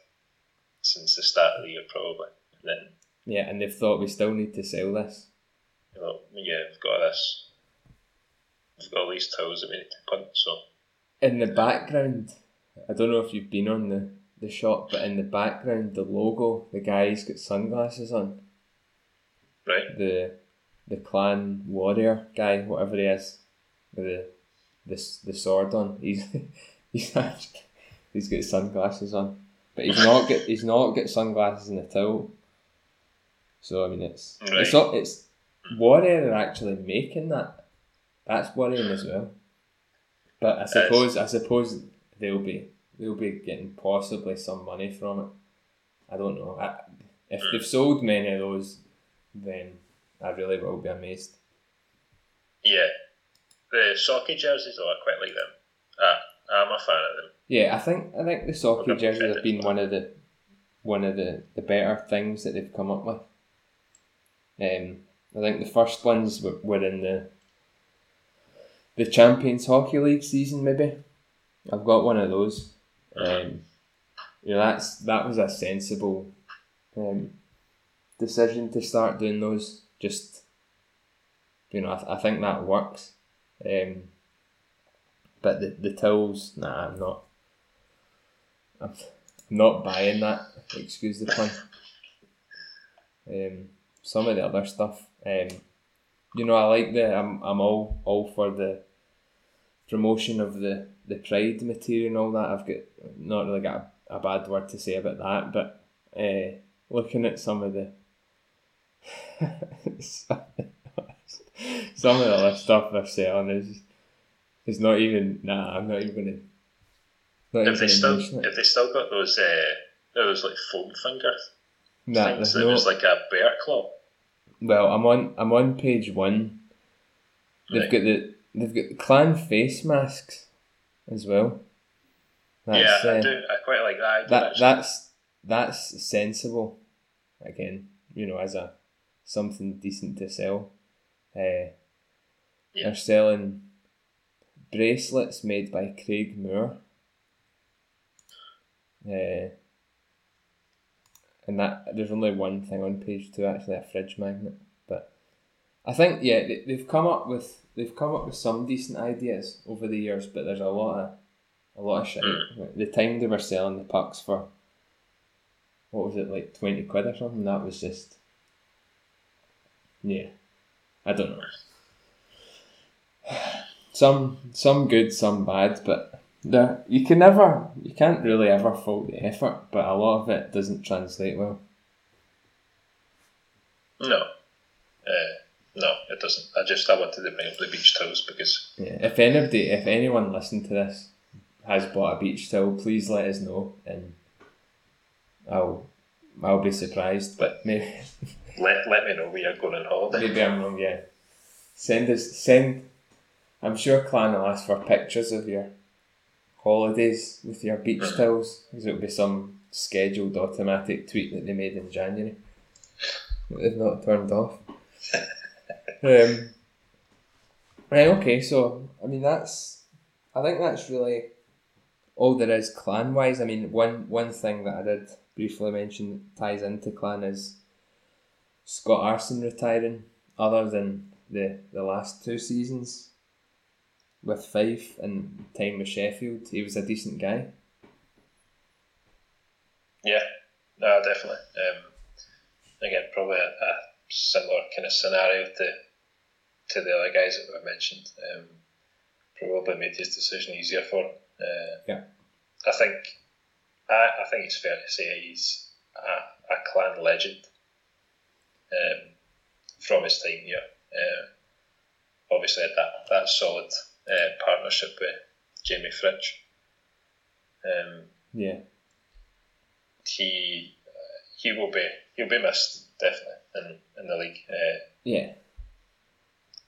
since the start of the year probably. And then yeah, and they've thought we still need to sell this. you know, yeah, we've got this we've got all these towels that we need to punt, so In the background, I don't know if you've been on the, the shop, but in the background, the logo, the guy's got sunglasses on. right. the the clan warrior guy, whatever he is, with the the, the sword on. He's he's actually, he's got sunglasses on, but he's not got he's not got sunglasses in the towel. So I mean, it's it's Right. not it's warrior are actually making that. that's worrying as well. But I suppose I suppose they'll be they'll be getting possibly some money from it. I don't know. I, if they've sold many of those, then I really will be amazed. Yeah, the Socky jerseys, though, I quite like them. Uh, I'm a fan of them. Yeah, I think I think the Socky Okay. jerseys have been one of the one of the, the better things that they've come up with. Um, I think the first ones were, were in the the Champions Hockey League season, maybe. I've got one of those. Um, you know, that's that was a sensible um, decision to start doing those. Just you know, I, th- I think that works. Um, but the the tills, nah, I'm not. I'm not buying that. Excuse the pun. Um, some of the other stuff. Um, you know, I like the. I'm I'm all all for the promotion of the the pride material and all that. I've got not really got a, a bad word to say about that, but uh, looking at some of the some of the stuff they're selling is is not even nah. I'm not even gonna. Not If they still, it. if they still got those, uh, those like foam fingers, Nah, things, no. was like a bear claw. Well, I'm on I'm on page one. They've Right. got the they've got the clan face masks as well. That's, yeah, I uh, do. I quite like that. that actually. that's that's sensible. Again, you know, as a something decent to sell. Uh, Yeah. They're selling bracelets made by Craig Moore. Uh, and that there's only one thing on page two actually a fridge magnet, but I think yeah they, they've come up with they've come up with some decent ideas over the years, but there's a lot of a lot of shit. Mm. The time they were selling the pucks for what was it like twenty quid or something? That was just yeah, I don't know. Some some good, some bad, but there you can never you can't really ever fault the effort, but a lot of it doesn't translate well. No. Uh, no, it doesn't. I just I wanted to bring up the beach towels because Yeah. If anybody if anyone listening to this has bought a beach towel, please let us know and I'll I'll be surprised, but maybe let let me know we are going on holiday. maybe I'm wrong, yeah. Send us send I'm sure Clan will ask for pictures of your holidays with your beach towels, because it'll be some scheduled automatic tweet that they made in January. that they've not turned off. um, right, okay, so I mean that's I think that's really all there is clan wise. I mean one one thing that I did briefly mention that ties into clan is Scott Aarssen retiring, other than the, the last two seasons with Fife and time with Sheffield, he was a decent guy. Yeah, no, definitely. Um, again, probably a, a similar kind of scenario to to the other guys that were mentioned. Um, probably made his decision easier for him. Uh, Yeah. I think I, I think it's fair to say he's a, a clan legend um, from his time here. Uh, obviously, that that solid uh, partnership with Jamie Fritsch. Um, Yeah. he uh, he will be he'll be missed definitely in, in the league. Uh, Yeah.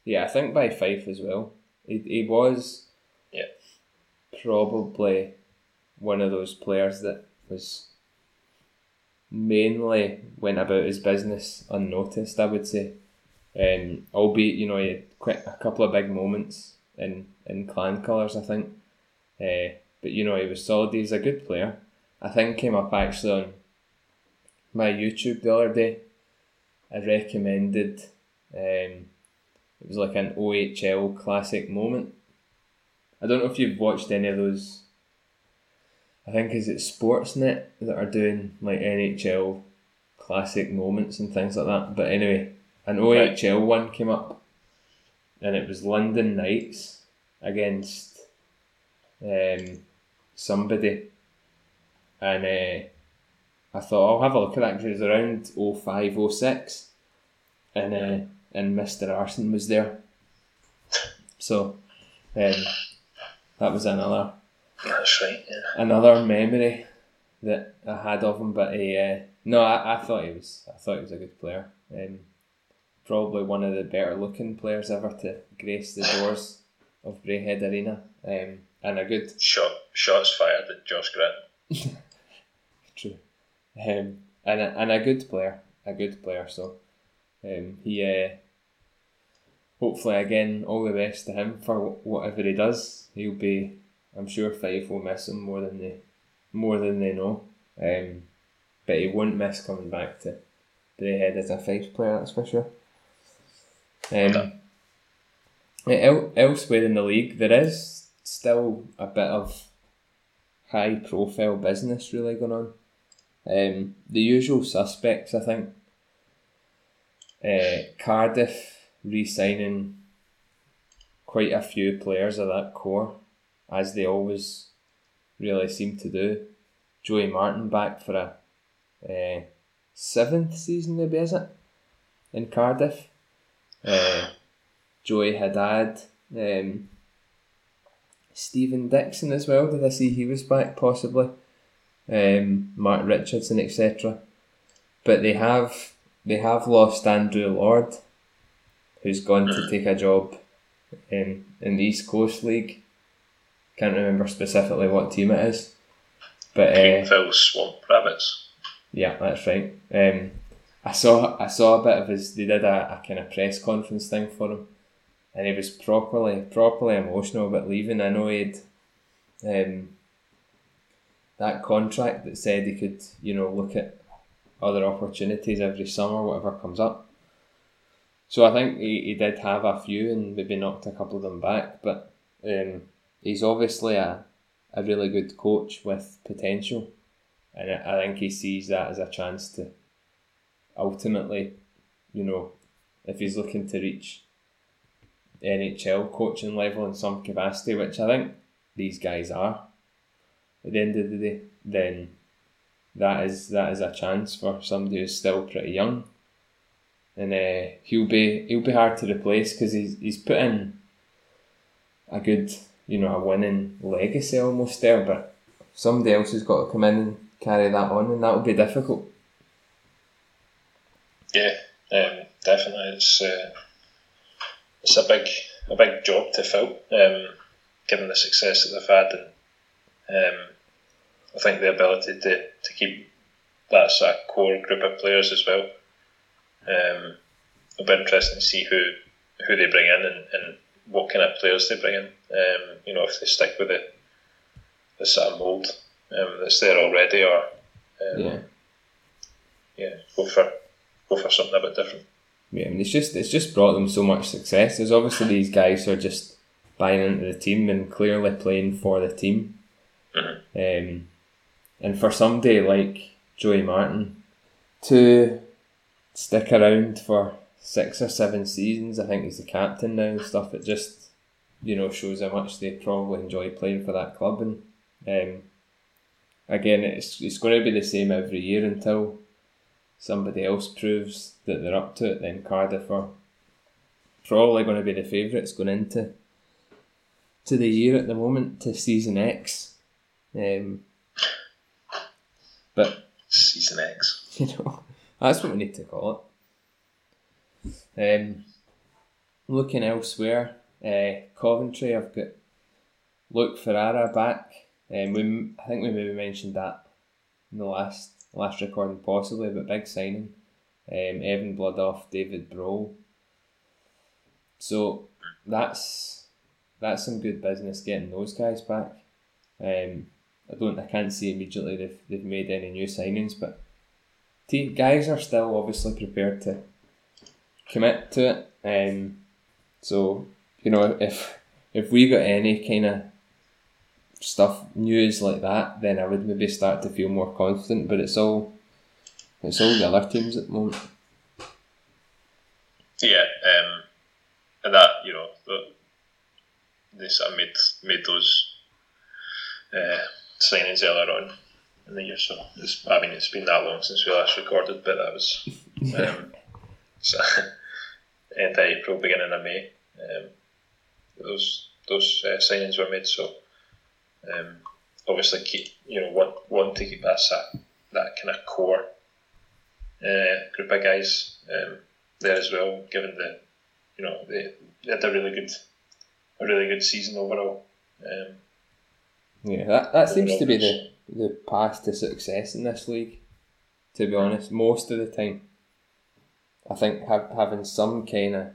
Yeah, I think by Fife as well. He, he was Yeah. probably one of those players that was mainly went about his business unnoticed, I would say. Um, albeit, you know, he had quite a couple of big moments in, in clan colours, I think. Uh, but, you know, he was solid. He's a good player. I think came up actually on my YouTube the other day. I recommended um, it was like an OHL classic moment. I don't know if you've watched any of those. I think is it Sportsnet that are doing like NHL classic moments and things like that. But anyway, an OHL one came up, and it was London Knights against um, somebody, and uh, I thought I'll have a look at that because it was around 05, 06 and uh, and Mr. Aarssen was there. So um, that was another That's right. Yeah. another memory that I had of him. But he, uh, no, I, I thought he was I thought he was a good player. Um, probably one of the better looking players ever to grace the doors of Braehead Arena. Um, and a good Shot shots fired at Josh Grant. True. Um, and a, and a good player, a good player. So, um, he uh, hopefully again all the best to him for whatever he does. He'll be, I'm sure Fife will miss him more than they, more than they know. Um, but he won't miss coming back to Braehead as a Fife player. That's for sure. Um, el- elsewhere in the league, there is still a bit of high profile business really going on. Um, the usual suspects, I think. Uh, Cardiff re signing quite a few players of that core, as they always really seem to do. Joey Martin back for a uh, seventh season, maybe, is it? In Cardiff. Uh, Joey Haddad. Um, Stephen Dixon as well. Did I see he was back possibly? Um, Mark Richardson, etc. But they have they have lost Andrew Lord, who's gone to take a job in in the East Coast League. Can't remember specifically what team it is, but uh, Greenville Swamp Rabbits. yeah, that's right. Um, I saw I saw a bit of his. They did a, a kind of press conference thing for him, and he was properly properly emotional about leaving. I know he'd um, that contract that said he could you know look at other opportunities every summer, whatever comes up. So I think he, he did have a few and maybe knocked a couple of them back, but um, he's obviously a, a really good coach with potential, and I, I think he sees that as a chance to ultimately, you know, if he's looking to reach NHL coaching level in some capacity, which I think these guys are, at the end of the day, then that is that is a chance for somebody who's still pretty young, and uh, he'll be he'll be hard to replace because he's he's put in a good you know a winning legacy almost there, but somebody else has got to come in and carry that on, and that will be difficult. Yeah, um, definitely. It's uh, it's a big a big job to fill, um, given the success that they've had, and um, I think the ability to, to keep that sort of core group of players as well. Um, it'll be interesting to see who who they bring in and, and what kind of players they bring in. Um, you know, if they stick with the the sort of mould um, that's there already, or um, Yeah. yeah, go for go for something a bit different. Yeah, I mean, it's just it's just brought them so much success. There's obviously these guys who are just buying into the team and clearly playing for the team. Um, and for somebody like Joey Martin to stick around for six or seven seasons, I think he's the captain now and stuff. It just you know shows how much they probably enjoy playing for that club. And um, again, it's it's going to be the same every year until somebody else proves that they're up to it, then Cardiff are probably going to be the favourites going into to the year at the moment to season X. Um, but Season X. you know that's what we need to call it. Um, looking elsewhere, uh, Coventry. I've got Luke Ferrara back. Um, we I think we maybe mentioned that in the last last recording possibly, but big signing. Um, Evan Bloodoff, David Bro. So that's that's some good business getting those guys back. Um, I don't I can't see immediately they've they've made any new signings, but team guys are still obviously prepared to commit to it. Um, so you know if if we got any kind of stuff news like that, then I would maybe start to feel more confident. But it's all it's all the other teams at the moment. Yeah, um, and that you know the, they sort of made made those uh, signings earlier on in the year. So it's, I mean, it's been that long since we last recorded, but that was um, so end of April, beginning of May. Um, those those uh, signings were made. So um, obviously, keep you know want want to keep that that kind of core uh, group of guys um, there as well. Given the you know they, they had a really good a really good season overall. Um, yeah, that, that seems to be the the path to success in this league. To be honest, most of the time, I think have, having some kind of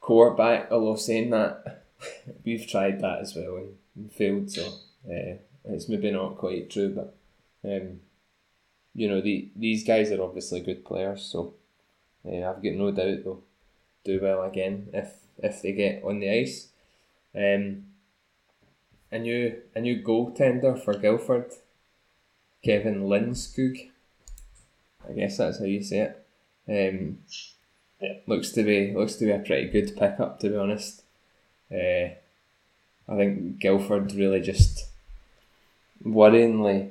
quarterback. Although saying that, we've tried that as well and, and failed. So uh, it's maybe not quite true, but um, you know the these guys are obviously good players. So uh, I've got no doubt they'll do well again if if they get on the ice. Um, a new a new goaltender for Guildford, Kevin Lindskog. I guess that's how you say it. Um, yeah. Looks to be looks to be a pretty good pickup to be honest. Uh, I think Guildford really just worryingly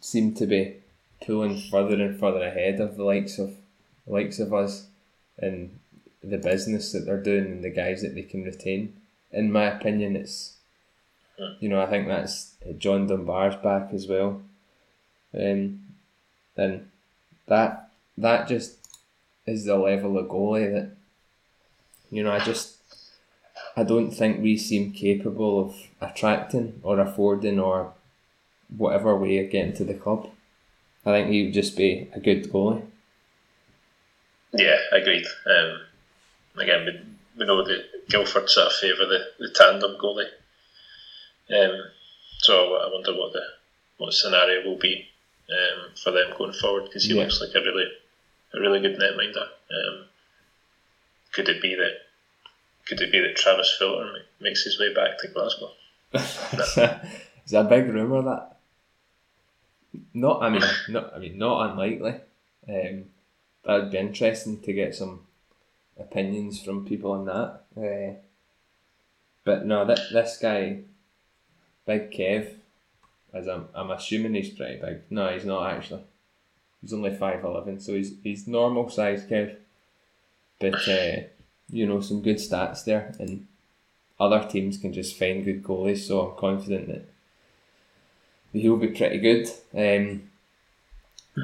seemed to be pulling further and further ahead of the likes of the likes of us and the business that they're doing and the guys that they can retain. In my opinion, it's you know I think that's John Dunbar's back as well, um, and that that just is the level of goalie that you know I just I don't think we seem capable of attracting or affording or whatever way of getting to the club. I think he would just be a good goalie. Yeah, agreed. Um, again, we, we know that Guildford sort of favour the, the tandem goalie. Um, so I wonder what the what the scenario will be um, for them going forward because he yeah. looks like a really a really good netminder. Um, could it be that could it be that Travis Fullerton makes his way back to Glasgow? Is that a big rumour that? Not, I mean, not, I mean, not unlikely. Um, that would be interesting to get some opinions from people on that. Uh, but no, that this guy, Big Kev, as I'm, I'm assuming he's pretty big. No, he's not actually. He's only five eleven, so he's he's normal size Kev. But uh, you know some good stats there, and other teams can just find good goalies. So I'm confident that he'll be pretty good. Um,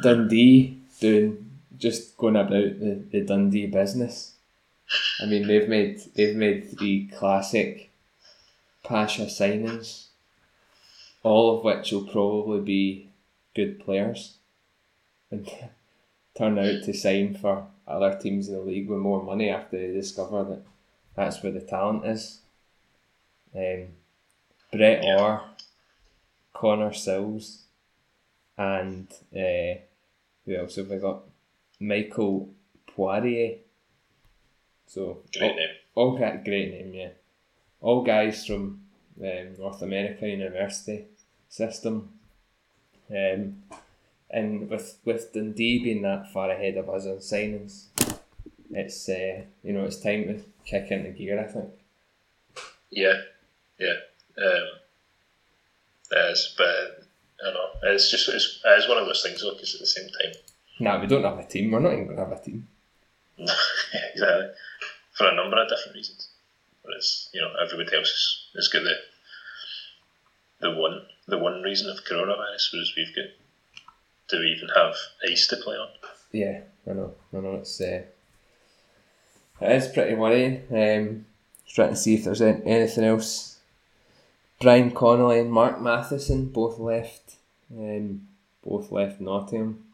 Dundee doing just going about the, the Dundee business. I mean they've made they've made the classic Pacha signings, all of which will probably be good players and turn out to sign for other teams in the league with more money after they discover that that's where the talent is. Um, Brett yeah. Orr, Connor Sills, and uh, who else have we got? Michael Poirier. So great all, name. All great name, yeah. All guys from um, North America University system. Um, and with with Dundee being that far ahead of us on signings, it's uh, you know it's time to kick into gear. I think. Yeah, yeah, um, it is, but I don't know. It's just it's, it's one of those things. Because at the same time, nah, we don't have a team. We're not even going to have a team. exactly, for a number of different reasons. But it's you know everybody else is, is got the the one the one reason of coronavirus, whereas we've got do we even have Ace to play on? Yeah, I know. I know it's uh, it is pretty worrying. Um, trying to see if there's anything else. Brian Connolly and Mark Matheson both left. Um, both left Nottingham.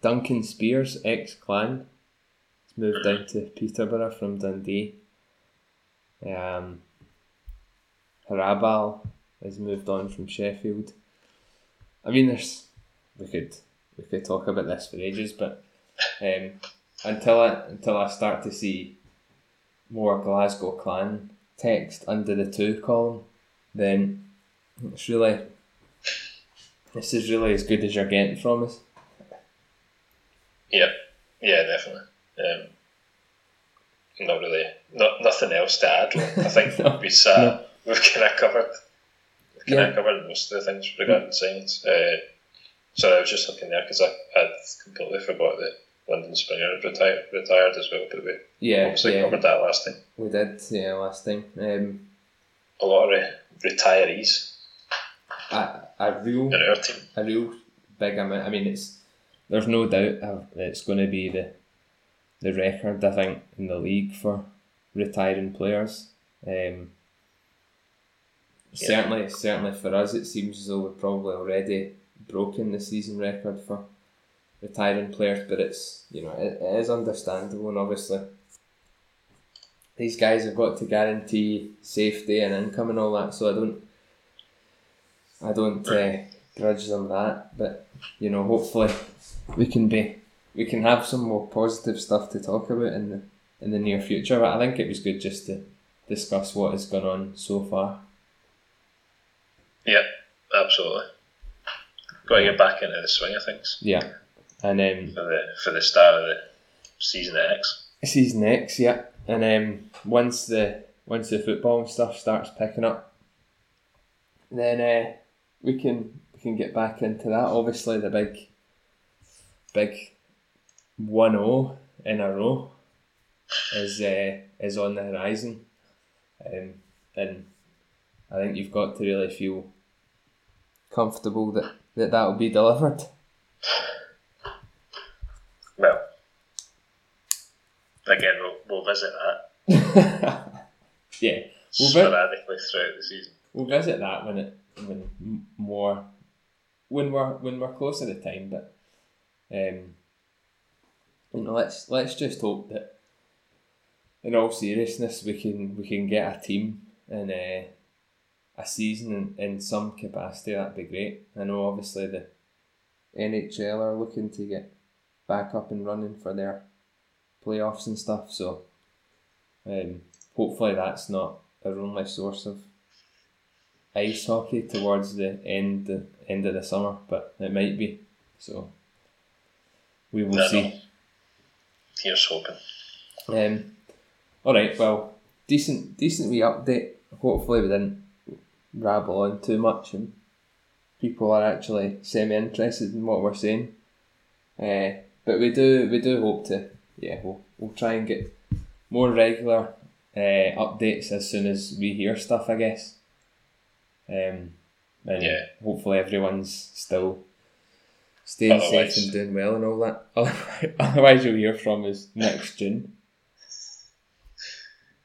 Duncan Speirs, ex Clan, has moved down to Peterborough from Dundee. Um, Harabal has moved on from Sheffield. I mean, there's we could we could talk about this for ages, but um, until I until I start to see more Glasgow Clan text under the two column, then it's really this is really as good as you're getting from us. Yeah, yeah, definitely. Um, not really, not nothing else to add. I think no, we uh, no. we've kind of covered can yeah. I cover most of the things regarding signs? Uh, so I was just looking there because I had completely forgot that Lyndon Springer had retired, retired as well, but we Yeah, obviously yeah, covered that last time. we did. Yeah, last time. Um, A lot of re- retirees a, a real in our team. a real big amount. I mean, it's there's no doubt it's going to be the the record I think in the league for retiring players. Um, Certainly, certainly for us, it seems as though we've probably already broken the season record for retiring players. But it's you know it, it is understandable, and obviously these guys have got to guarantee safety and income and all that. So I don't, I don't uh, grudge them that. But you know, hopefully we can be we can have some more positive stuff to talk about in the in the near future. But I think it was good just to discuss what has gone on so far. Yeah, absolutely. Got to get back into the swing of things Yeah, and um, for the for the start of the season X. season X, yeah, and um, once the once the football and stuff starts picking up, then uh, we can we can get back into that. Obviously, the big big one 0 in a row is uh, is on the horizon, um, and I think you've got to really feel comfortable that that that will be delivered. Well, again, we'll, we'll visit that yeah, Well, sporadically throughout the season. We'll visit that when it when more when we're when we're close to the time. But um, you know, let's let's just hope that in all seriousness we can we can get a team and uh, a season in, in some capacity. That'd be great. I know obviously the NHL are looking to get back up and running for their playoffs and stuff. So um, hopefully that's not our only source of ice hockey towards the end the end of the summer, but it might be. So we will No, no. see. Here's hoping. Um, all right, well, decent decent wee update. Hopefully we didn't rabble on too much and people are actually semi interested in what we're saying. Uh, but we do we do hope to yeah we'll we'll try and get more regular uh, updates as soon as we hear stuff I guess. Um, and Yeah. hopefully everyone's still staying Otherwise- safe and doing well and all that. Otherwise, you'll hear from us next June.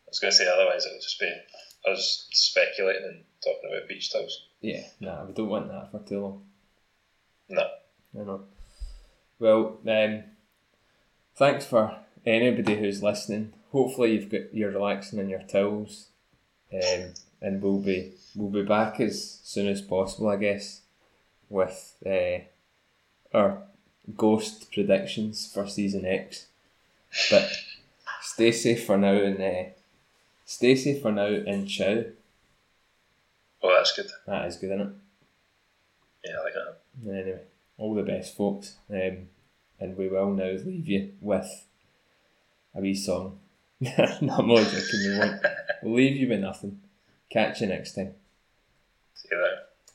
I was going to say otherwise it would just be us speculating and talking about beach towels. Yeah, nah, we don't want that for too long. No. I know. Well, um, thanks for anybody who's listening. Hopefully, you've got you're relaxing in your towels, um, and we'll be we'll be back as soon as possible, I guess, with uh, our ghost predictions for season X. But stay safe for now, and uh, stay safe for now, and ciao. Oh, that's good. That is good, isn't it? Yeah, I like that. Anyway, all the best, folks. Um, and we will now leave you with a wee song. no, I'm only joking. We won't. We'll leave you with nothing. Catch you next time. See you there.